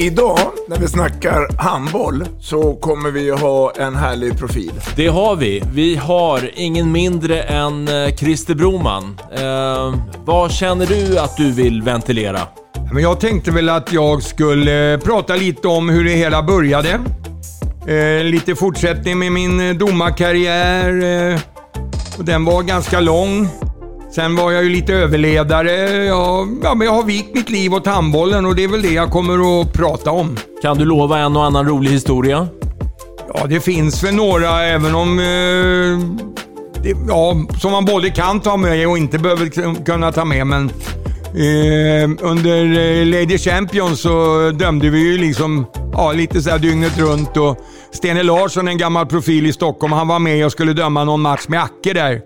Idag när vi snackar handboll så kommer vi att ha en härlig profil. Det har vi. Vi har ingen mindre än eh, Christer Broman. Eh, vad känner du att du vill ventilera? Men jag tänkte väl att jag skulle prata lite om hur det hela började. Eh, lite fortsättning med min eh, domarkarriär. Eh, och den var ganska lång. Sen var jag ju lite överledare. Jag, ja, men jag har vikt mitt liv åt handbollen och det är väl det jag kommer att prata om. Kan du lova en och annan rolig historia? Ja, det finns väl några även om... Eh, det, ja, som man både kan ta med och inte behöver kunna ta med. Men eh, under eh, Lady Champions så dömde vi ju liksom ja, lite så här dygnet runt. Och Stene Larsson, en gammal profil i Stockholm, han var med och skulle döma någon match med Acke där.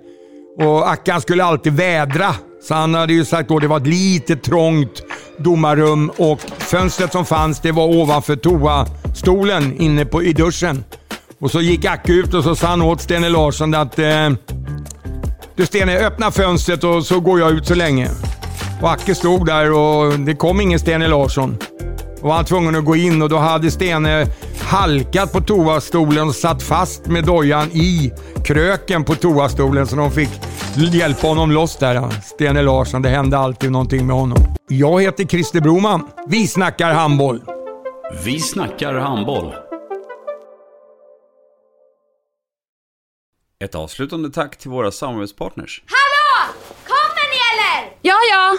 Och Acke han skulle alltid vädra. Så han hade ju sagt då det var ett lite trångt domarrum och fönstret som fanns det var ovanför toastolen inne på, i duschen. Och så gick Acke ut och så sa han åt Stene Larsson att eh, Du Stene, öppna fönstret och så går jag ut så länge. Och Acke stod där och det kom ingen Stene Larsson. Och var han tvungen att gå in och då hade Stene halkat på toastolen och satt fast med dojan i kröken på toastolen så de fick hjälpa honom loss där. Stene Larsson, det hände alltid någonting med honom. Jag heter Christer Broman. Vi snackar handboll. Vi snackar handboll. Ett avslutande tack till våra samarbetspartners. Hallå! Kommer ni eller? Ja, ja.